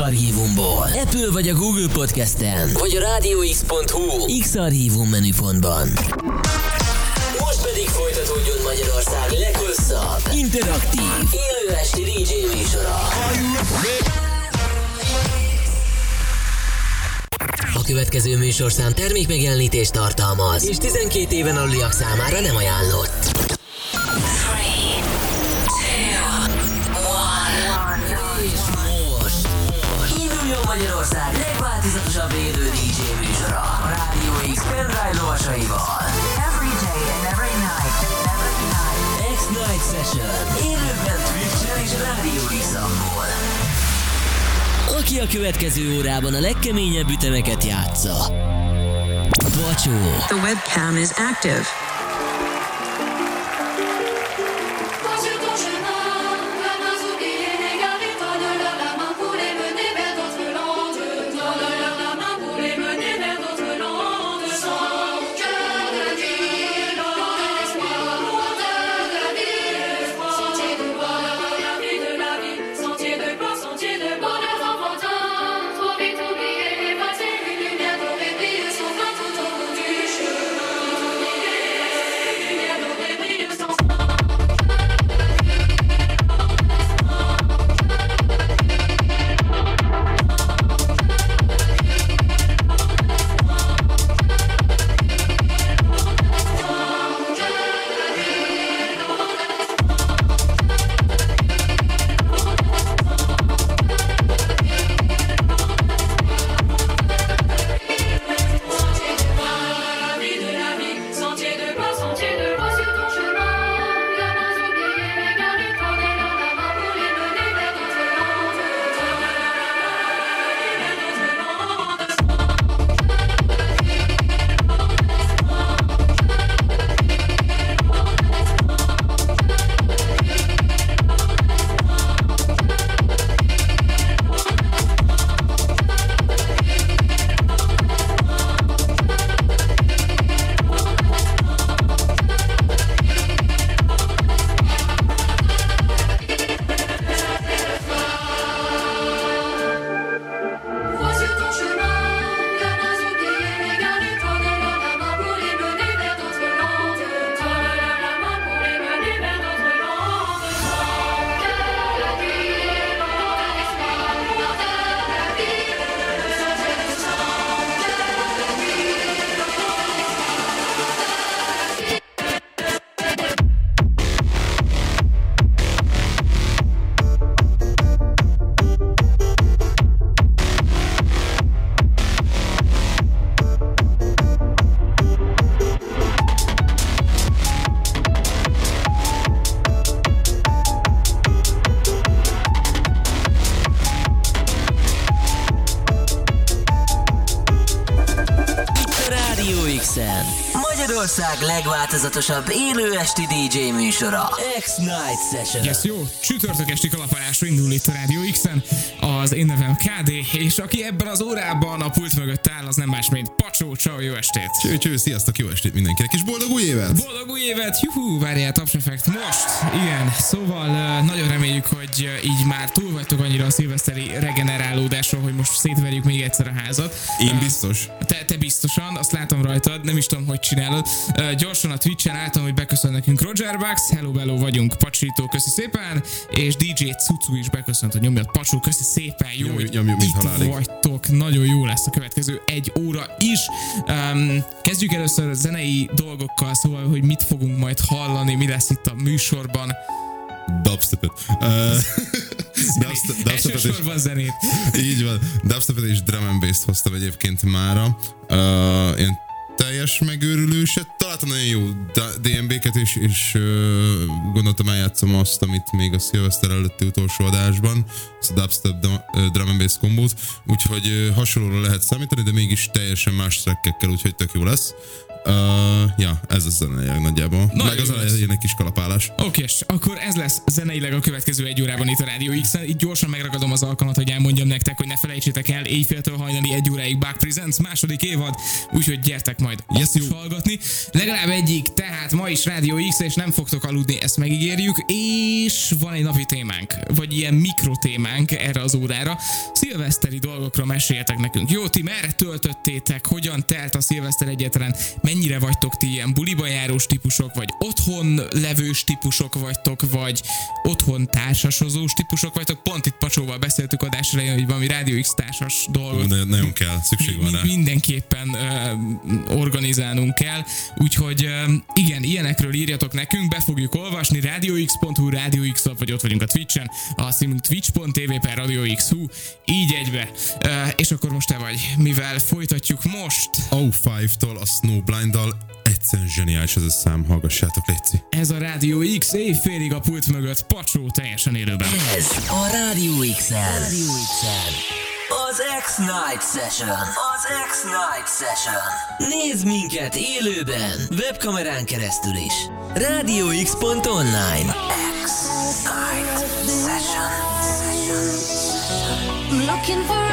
X-Archívumból. Apple vagy a Google Podcasten, vagy a rádióx.hu X-Archívum menüpontban. Most pedig folytatódjon Magyarország leghosszabb, interaktív, élő esti DJ műsora. A következő műsorszám termékmegjelenítést tartalmaz, és 12 éven aluliak számára nem ajánlott. Legváltozatosabb élő DJ műsora a Rádió X pendrive lovasaival. Every day and every night. X-Night Session. Élőben Twitch-en és Rádió x Aki a következő órában a legkeményebb ütemeket játsza. Bacsó. The webcam is active. Magyarország legváltozatosabb élő esti DJ műsora. X-Night Session. Ez jó, csütörtök esti kalapálásra indul itt a Rádió X-en. Az én nevem KD, és aki ebben az órában a pult mögött áll, az nem más, mint Pacsó, csau, jó estét! Cső, cső, sziasztok, jó estét mindenkinek, és boldog új évet! Boldog új évet! Juhú, várjál, tapsefekt most! Igen, szóval nagyon reméljük, hogy így már regenerálódásról, hogy most szétverjük még egyszer a házat. Én biztos. Te, te biztosan, azt látom rajtad, nem is tudom, hogy csinálod. Gyorsan a Twitch-en látom, hogy beköszön nekünk Roger Bucks, hello, hello vagyunk, Pacsító, köszi szépen, és DJ Cucu is beköszönt, hogy nyomjad Pacsó, köszi szépen, jó, Nyomjuk- hogy nyomjuk, mint itt halálig. vagytok, nagyon jó lesz a következő egy óra is. Um, kezdjük először a zenei dolgokkal, szóval, hogy mit fogunk majd hallani, mi lesz itt a műsorban. Dubstepet. Uh, dubstep, dubstepet és, Elsősorban zenét. így van, dubstepet és drum and bass hoztam egyébként mára. Uh, ilyen teljes megőrülőset. Találtam nagyon jó DMB-ket, és, és uh, gondoltam eljátszom azt, amit még a Szilveszter előtti utolsó adásban, ezt a dubstep ö, drum and bass kombót, úgyhogy uh, hasonlóra lehet számítani, de mégis teljesen más trackekkel, úgyhogy tök jó lesz. Uh, ja, ez a zeneileg nagyjából. Nagyon Meg az elején egy kis kalapálás. Oké, és akkor ez lesz zeneileg a következő egy órában itt a Rádió x Itt gyorsan megragadom az alkalmat, hogy elmondjam nektek, hogy ne felejtsétek el éjféltől hajnali egy óráig Back Presents második évad, úgyhogy gyertek majd Yes, jó. hallgatni. Legalább egyik, tehát ma is Rádió X, és nem fogtok aludni, ezt megígérjük, és van egy napi témánk, vagy ilyen mikrotémánk erre az órára. Szilveszteri dolgokról meséljetek nekünk. Jó, ti merre töltöttétek, hogyan telt a szilveszter egyetlen, mennyire vagytok ti ilyen buliba járós típusok, vagy otthon levős típusok vagytok, vagy otthon társasozós típusok vagytok. Pont itt Pacsóval beszéltük adás elején, hogy valami Rádió X társas dolgot. De nagyon kell, szükség van rá. mi- mindenképpen uh, organizálnunk kell, úgyhogy uh, igen, ilyenekről írjatok nekünk, be fogjuk olvasni, radiox.hu, Radio X vagy ott vagyunk a Twitch-en, a címünk twitch.tv per Radio X.hu, így egybe. Uh, és akkor most te vagy, mivel folytatjuk most, O5-tól a Snowblind-dal egyszerűen zseniális ez a szám, hallgassátok, Léci. ez a Radio X éjfélig a pult mögött, Pacsó teljesen élőben. Ez a Rádió x Rádió x Az X-Night Session. Az X-Night Session. Nézd minket élőben, webkamerán keresztül is. RádioX.online. X-Night Session. I'm looking for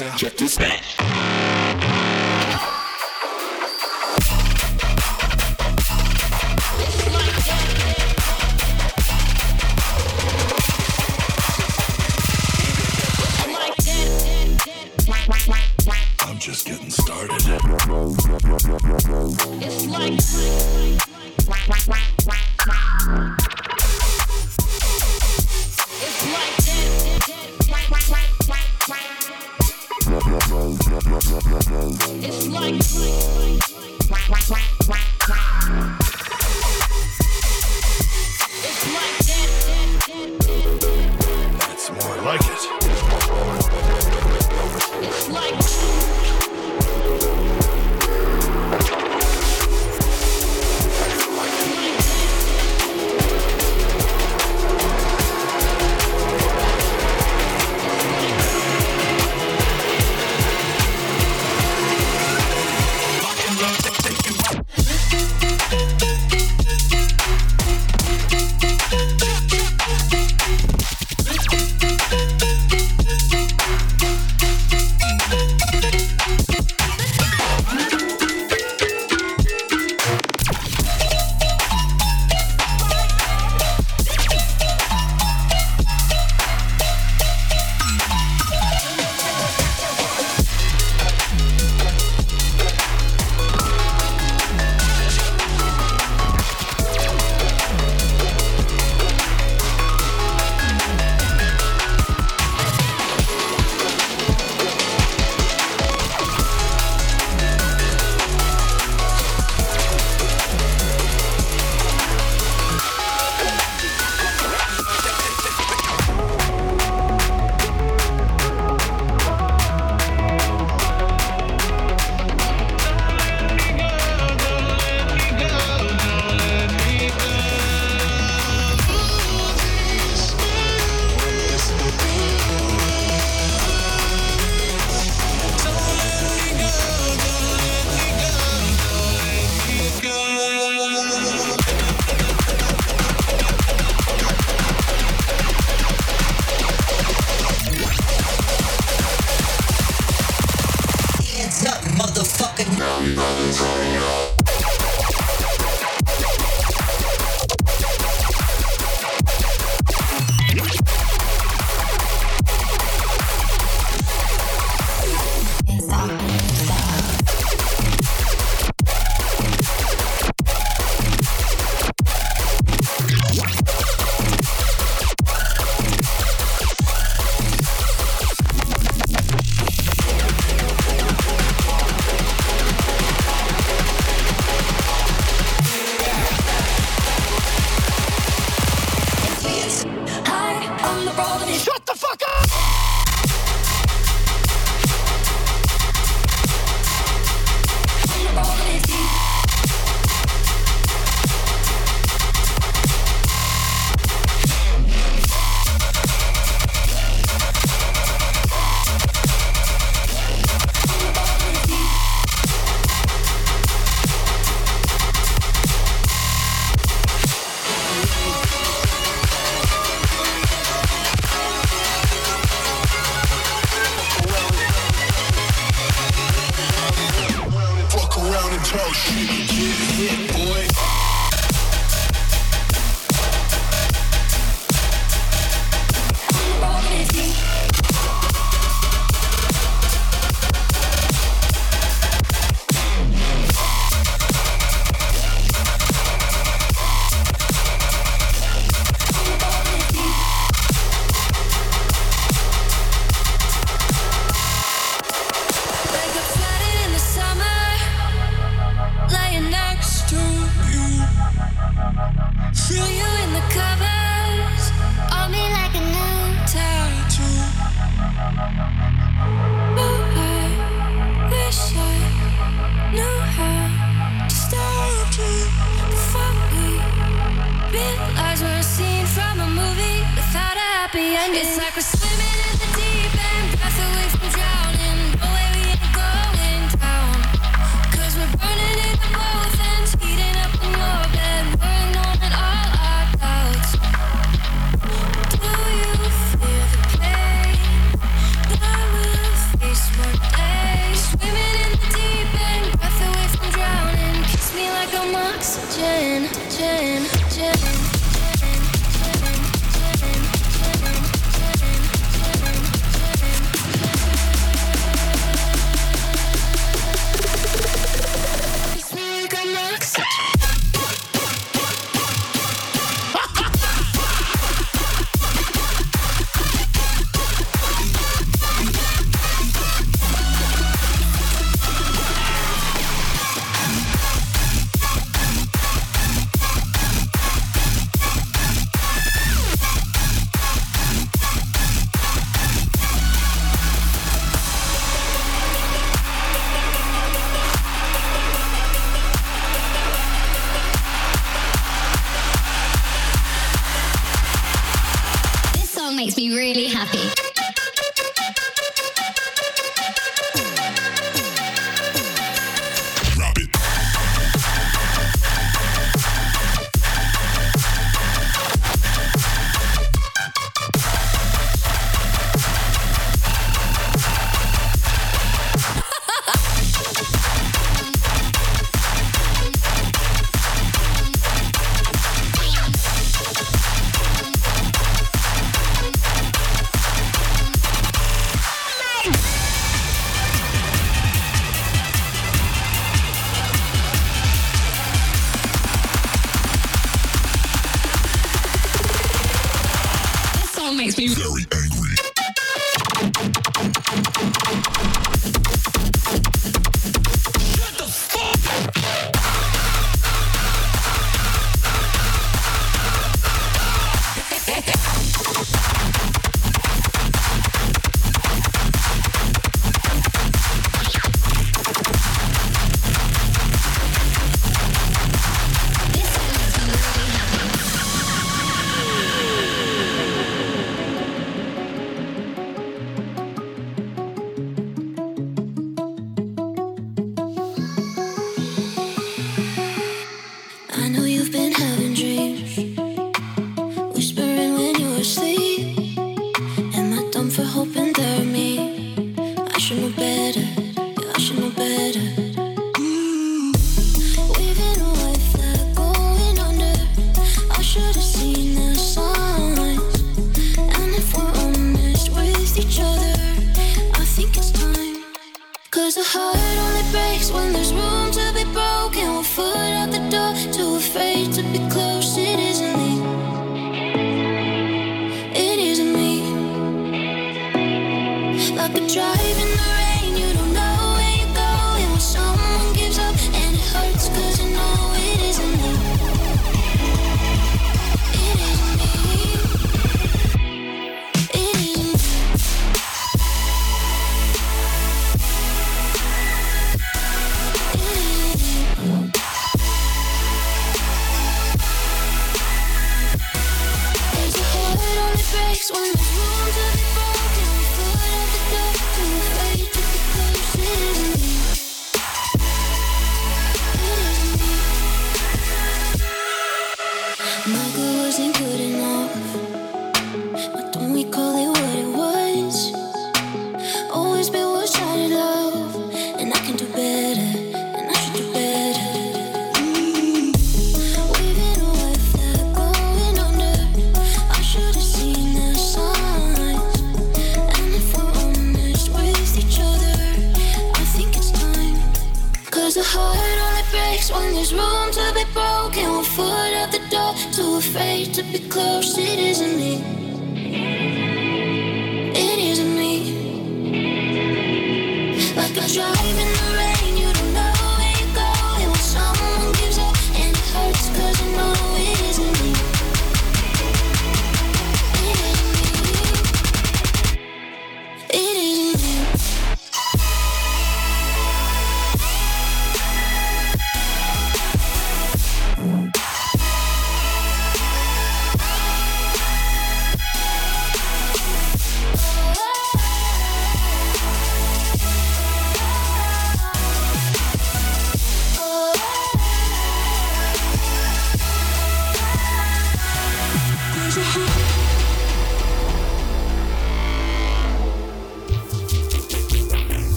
sound. Check this.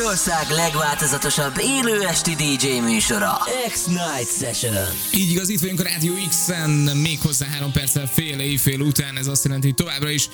Magyarország legváltozatosabb élő esti DJ műsora. X-Night Session. Így igaz, itt vagyunk a Rádió X-en, méghozzá három perccel fél éjfél után, ez azt jelenti, hogy továbbra is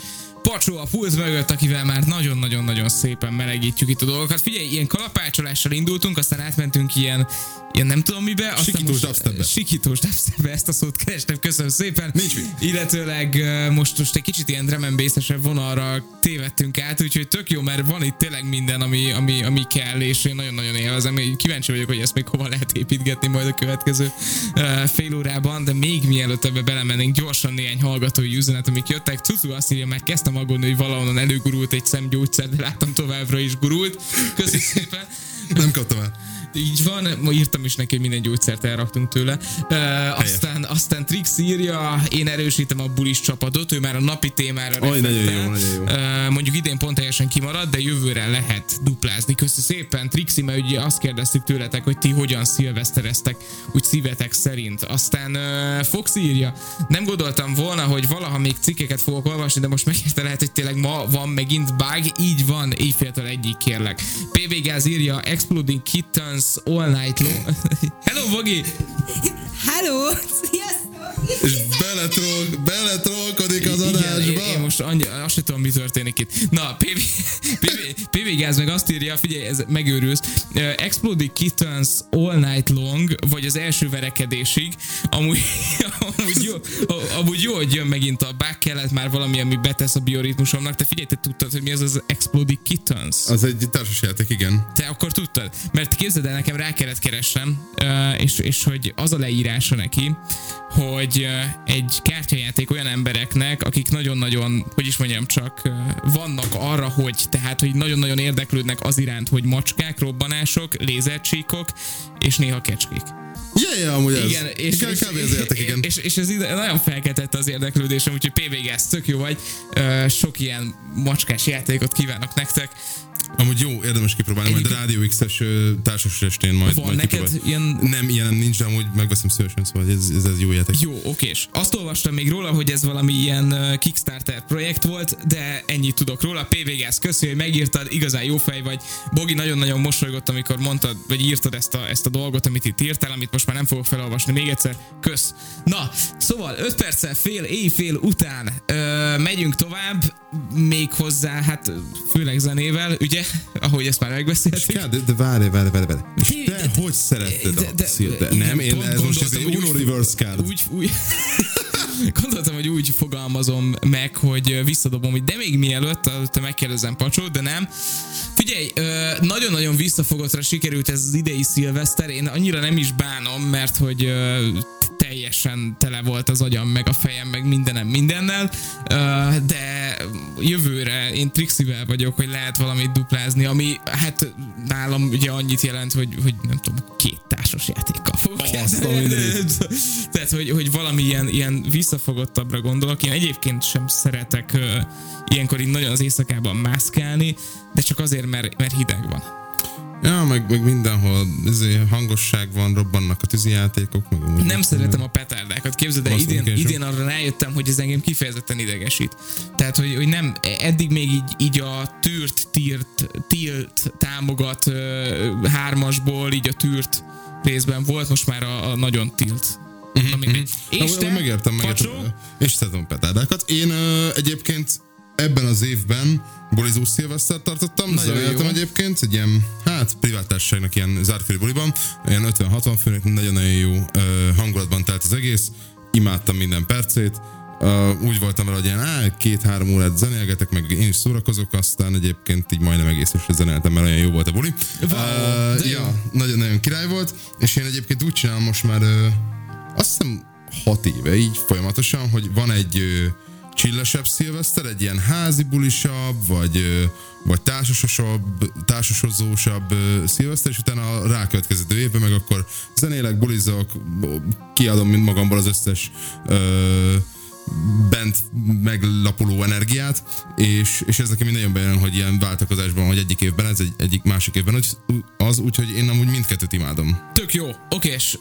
Pacsó a pult mögött, akivel már nagyon-nagyon-nagyon szépen melegítjük itt a dolgokat. Figyelj, ilyen kalapácsolással indultunk, aztán átmentünk ilyen, ilyen nem tudom mibe. Aztán Sikítós dubstepbe. Sikítós dubstepbe, ezt a szót kerestem, köszönöm szépen. Nincs mit. Illetőleg most, most egy kicsit ilyen drum and bass-esebb vonalra tévedtünk át, úgyhogy tök jó, mert van itt tényleg minden, ami, ami, ami kell, és én nagyon-nagyon élvezem. Én kíváncsi vagyok, hogy ezt még hova lehet építgetni majd a következő uh, fél órában, de még mielőtt ebbe belemennénk, gyorsan néhány hallgatói üzenet, amik jöttek. Cucu azt írja, már kezdtem aggódni, hogy valahonnan előgurult egy szemgyógyszer, de láttam továbbra is gurult. Köszönöm szépen. Nem kaptam el. Így van, ma írtam is neki, hogy minden gyógyszert elraktunk tőle. Uh, aztán, aztán Trix írja, én erősítem a bulis csapatot, ő már a napi témára Oj, nagyon jó, nagyon jó. Uh, mondjuk idén pont teljesen kimarad, de jövőre lehet duplázni. Köszi szépen, Trixi, mert ugye azt kérdeztük tőletek, hogy ti hogyan szilvesztereztek, úgy szívetek szerint. Aztán uh, Fox írja, nem gondoltam volna, hogy valaha még cikkeket fogok olvasni, de most megérte lehet, hogy tényleg ma van megint bug, így van, éjféltől egyik kérlek. PV Gáz írja, Exploding Kittens All Night Long. Hello, Bogi! Hello! Sziasztok! És beletrol, beletrolkodik az Igen, adásba. én, én most annyi, azt sem tudom, mi történik itt. Na, PV, PV, PV Gáz meg azt írja, figyelj, ez megőrülsz. Uh, Exploding Kittens All Night Long, vagy az első verekedésig. Amúgy, amúgy, jó, amúgy jó, hogy jön megint a bug kellett már valami, ami betesz a bioritmusomnak. Te figyelj, te tudtad, hogy mi az az Exploding Kittens? Az egy társasjáték, igen. Te akkor tudtad? Mert képzeld el, nekem rá kellett keresnem, ö, és, és hogy az a leírása neki, hogy ö, egy kártyajáték olyan embereknek, akik nagyon-nagyon, hogy is mondjam csak, vannak arra, hogy tehát, hogy nagyon-nagyon érdeklődnek az iránt, hogy macskák, robbanások, lézercsíkok, és néha kecskék. Ja, ja, amúgy ez. Igen, és, igen, és, kb. igen. és, és ez ide, nagyon felkeltette az érdeklődésem, úgyhogy PVG, ez tök jó vagy. Sok ilyen macskás játékot kívánok nektek. Amúgy jó, érdemes kipróbálni, majd a Rádió X-es társas estén majd, Van majd neked ilyen- Nem, ilyen nincs, de amúgy megveszem szívesen, szóval ez, ez, ez jó játék. Jó, okés. Azt olvastam még róla, hogy ez valami ilyen Kickstarter projekt volt, de ennyit tudok róla. PVGász, köszi, hogy megírtad, igazán jó fej vagy. Bogi nagyon-nagyon mosolygott, amikor mondtad, vagy írtad ezt a, ezt a dolgot, amit itt írtál, amit most már nem fogok felolvasni még egyszer. Kösz. Na, szóval 5 perccel fél éjfél után ö, megyünk tovább, még hozzá, hát főleg zenével, ugye, ahogy ezt már megbeszéltük. De, de várj, várj, várj, várj. Te de- hogy szeretted de- a de- szírt? De, Nem, én ez most ez egy Uno reverse card. Úgy, úgy, gondoltam, hogy úgy fogalmazom meg, hogy visszadobom, hogy de még mielőtt, te megkérdezem Pacsót, de nem. Figyelj, nagyon-nagyon visszafogottra sikerült ez az idei szilveszter, én annyira nem is bánom, mert hogy teljesen tele volt az agyam, meg a fejem, meg mindenem mindennel, de jövőre én Trixivel vagyok, hogy lehet valamit duplázni, ami hát nálam ugye annyit jelent, hogy, hogy nem tudom, két társas játékkal fogok. Tehát, hogy, hogy valami ilyen, ilyen visszafogottabbra gondolok. Én egyébként sem szeretek ilyenkor így nagyon az éjszakában mászkálni, de csak azért, mert, mert hideg van. Ja, meg, meg mindenhol ezért hangosság van, robbannak a tűzijátékok. Meg amúgy Nem szeretem a petárdákat, képzeld el, idén, idén arra rájöttem, hogy ez engem kifejezetten idegesít. Tehát, hogy, hogy nem, eddig még így, így a tűrt, tírt, tilt támogat hármasból, így a tűrt részben volt, most már a, a nagyon tilt. Na mindegy. És És te, megértem, megértem. Pacsó? És a petárdákat. Én ö, egyébként ebben az évben bulizó szilvesztert tartottam, jó. egyébként, egy ilyen, hát privátárságnak ilyen zártkörű buliban, ilyen 50-60 főnek nagyon-nagyon jó ö, hangulatban telt az egész, imádtam minden percét, Uh, úgy voltam vele, hogy ilyen á, két-három órát zenélgetek, meg én is szórakozok, aztán egyébként így majdnem egész esre zenéltem, mert olyan jó volt a buli. Wow, jó. ja, nagyon-nagyon király volt, és én egyébként úgy csinálom most már ö, azt hiszem hat éve így folyamatosan, hogy van egy ö, csillesebb szilveszter, egy ilyen házi bulisabb, vagy, vagy társasosabb, társasozósabb szilveszter, és utána a rákövetkező évben meg akkor zenélek, bulizok, kiadom mind magamból az összes ö, bent meglapuló energiát, és, és ez nekem nagyon bejön, hogy ilyen váltakozásban, hogy egyik évben ez, egy, egyik másik évben az, az úgyhogy én amúgy mindkettőt imádom. Tök jó, oké, és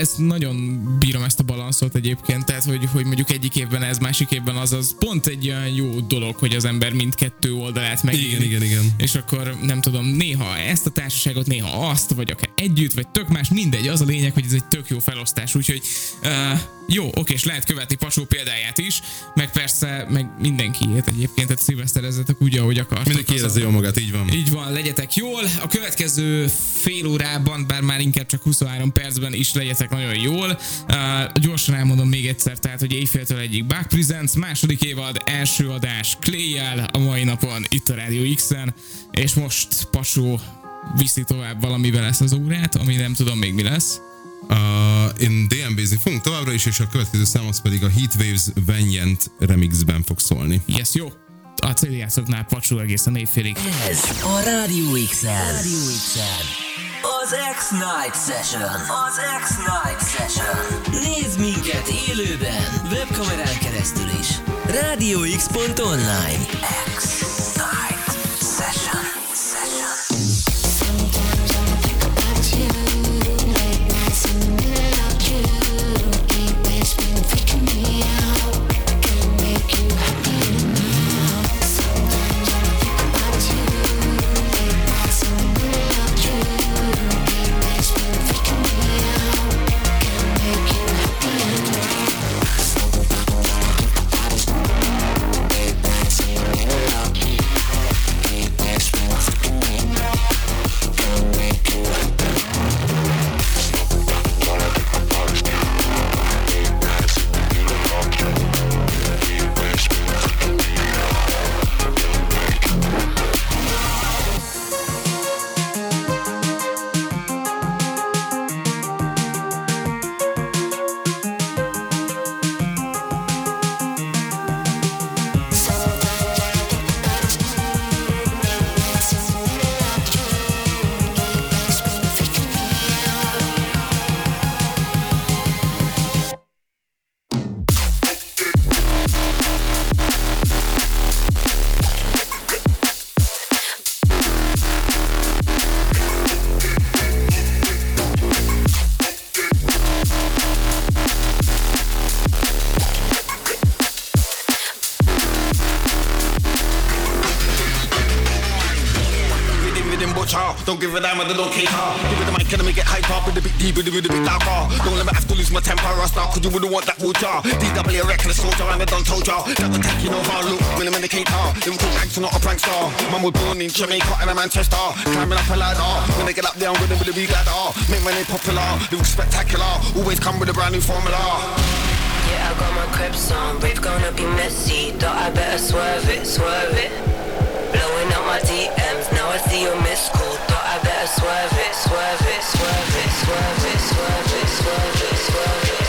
ez nagyon bírom ezt a balanszot egyébként, tehát hogy, hogy mondjuk egyik évben ez, másik évben az, az pont egy olyan jó dolog, hogy az ember mindkettő oldalát meg. Igen, igen, igen. És akkor nem tudom, néha ezt a társaságot, néha azt, vagy akár együtt, vagy tök más, mindegy, az a lényeg, hogy ez egy tök jó felosztás, úgyhogy uh, jó, oké, és lehet követni Pasó példáját is, meg persze, meg mindenkiét egyébként, tehát szilveszterezzetek úgy, ahogy akartok. Mindenki érezze jól magát, így van. így van, legyetek jól. A következő fél órában, bár már inkább csak 23 percben is legyetek nagyon jól. Uh, gyorsan elmondom még egyszer, tehát, hogy éjféltől egyik Back Presents, második évad, első adás clay a mai napon itt a Radio X-en, és most Pasó viszi tovább valamivel ezt az órát, ami nem tudom még mi lesz. Uh, én DMB-zni fogunk továbbra is, és a következő szám az pedig a Heatwaves Vanyent remixben fog szólni. Yes, jó. A céljátszoknál Pacsó egészen éjfélig. Ez a Rádió X-en. Rádió X-en. Az X-Night Session. Az X-Night Session. Nézd minket élőben, webkamerán keresztül is. RádioX.online. X-Night Don't give a damn, I don't care. Give it the mic and let me get hype up with the big D, with the big darker. Don't let me have to lose my temper or start, cause you wouldn't want that would ya. DW wrecking the soldier, and I done told ya. That the taking over, look, when I'm in the cater. Liverpool gangster, not a prankster. Man was born in Jamaica and a Manchester. Climbing up a ladder. When they get up there, I'm with them with a big ladder. Make my name popular, live spectacular. Always come with a brand new formula. Yeah, I got my crepes on. Rave gonna be messy. Thought I better swerve it, swerve it. Blowing up my DMs. Now I see your missed call. suave, suave, suave, suave, suave, suave, suave, suave.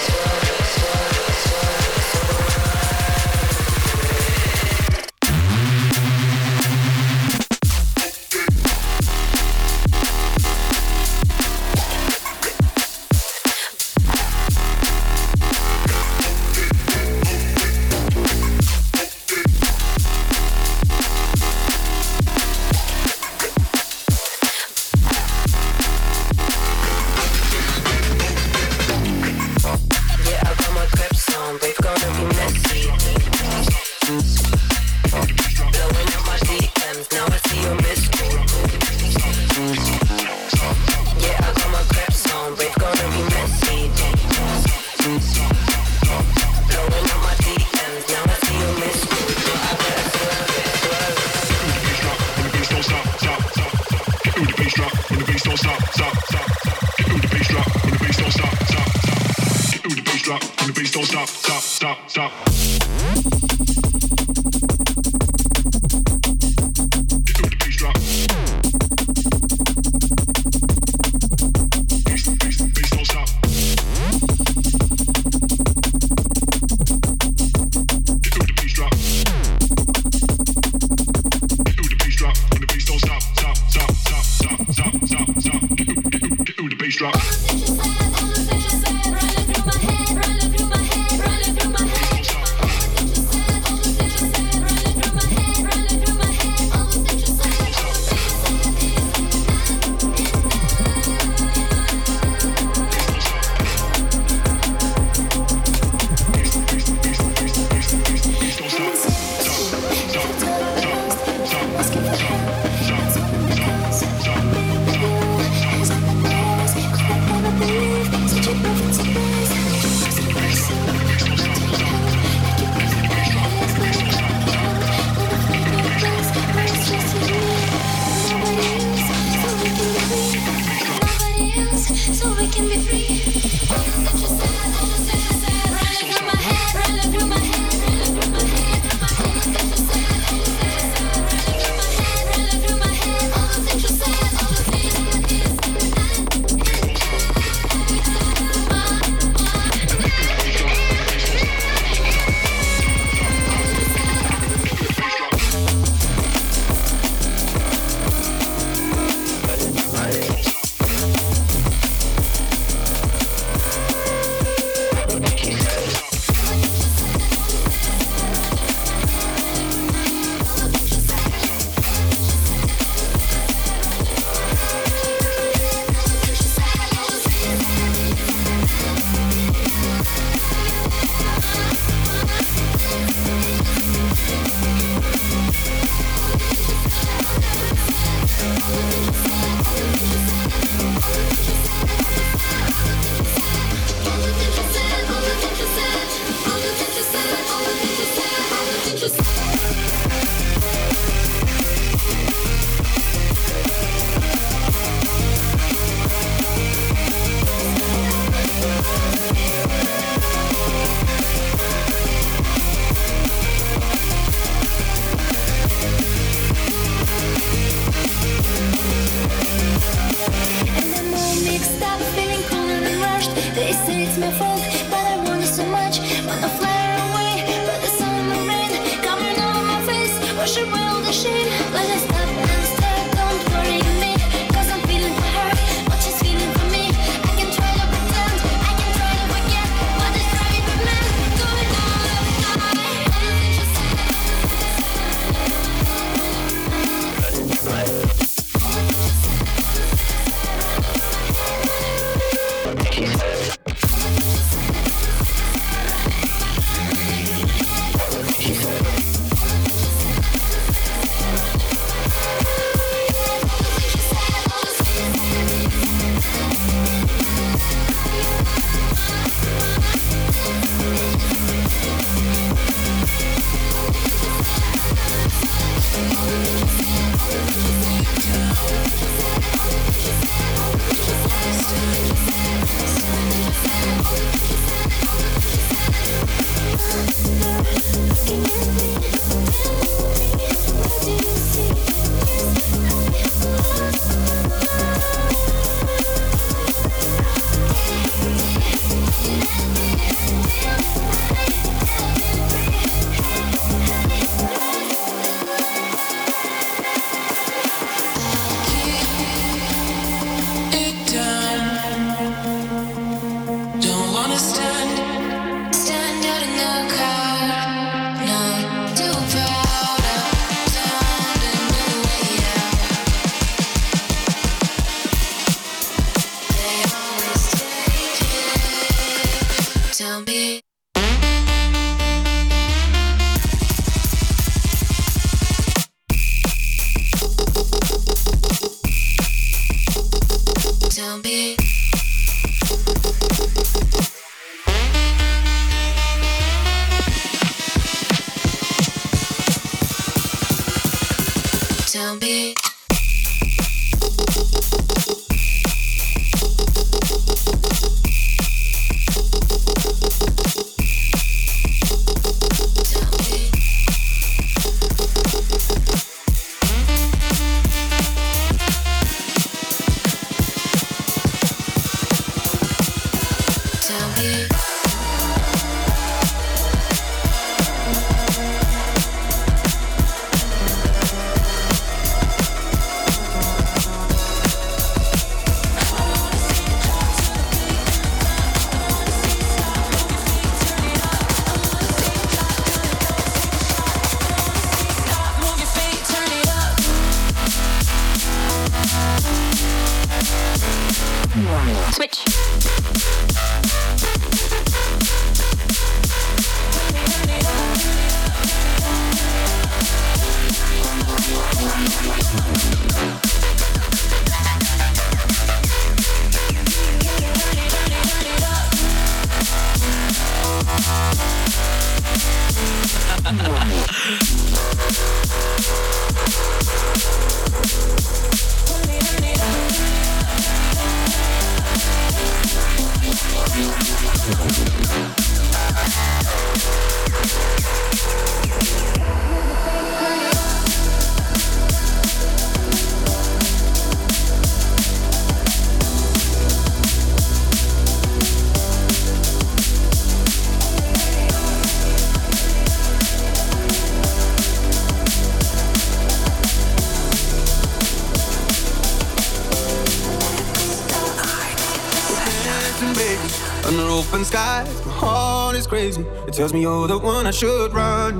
It tells me you're the one I should run.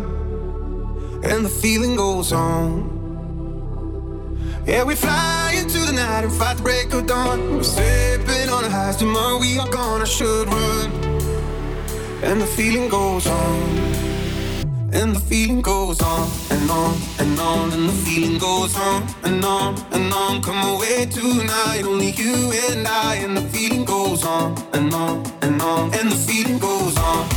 And the feeling goes on. Yeah, we fly into the night and fight the break of dawn. We're sipping on the highs, tomorrow we are gone. I should run. And the feeling goes on. And the feeling goes on and on and on. And the feeling goes on and on and on. Come away tonight, only you and I. And the feeling goes on and on and on. And the feeling goes on.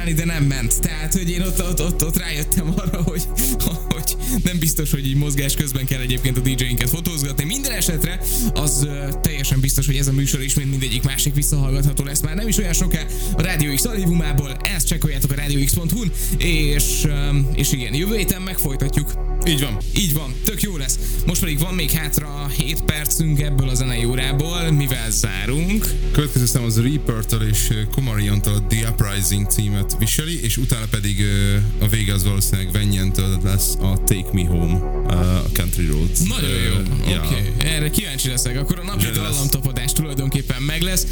csinálni, de nem ment. Tehát, hogy én ott, ott, ott, ott rájöttem arra, hogy, hogy nem biztos, hogy így mozgás közben kell egyébként a DJ-inket fotózgatni. Minden esetre az teljesen biztos, hogy ez a műsor is, mindegyik másik visszahallgatható lesz már nem is olyan soká a Rádió X archívumából. Ezt csekkoljátok a radiox.hu-n, és, ö, és igen, jövő héten megfolytatjuk. Így van. Így van, tök jó lesz. Most pedig van még hátra 7 percünk ebből a zenei órából, mivel zárunk. Következő szám az Reaper-től és ö, Comarion-tól a The Uprising címet viseli, és utána pedig ö, a vége az valószínűleg Venyen-től lesz a Take Me Home, ö, a Country Roads. Nagyon jó, oké. ja. Okay. Erre kíváncsi leszek. Akkor a napi dallamtapadás tulajdonképpen meg lesz.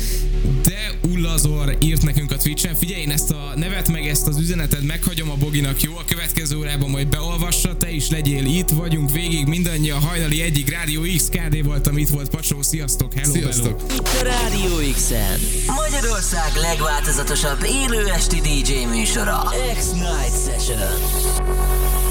De Ullazor írt nekünk a Twitch-en, figyelj, én ezt a nevet meg ezt az üzenetet meghagyom a Boginak, jó? A következő órában majd beolvassa, te is legyél itt, vagyunk végig mindannyian hajnali egyik Rádió X KD voltam, itt volt Pacsó, sziasztok, hello, Sziasztok! hello. Itt a Rádió X-en. Magyarország legváltozatosabb élő esti DJ műsora. X-Night Session.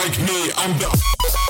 Like me. I'm the.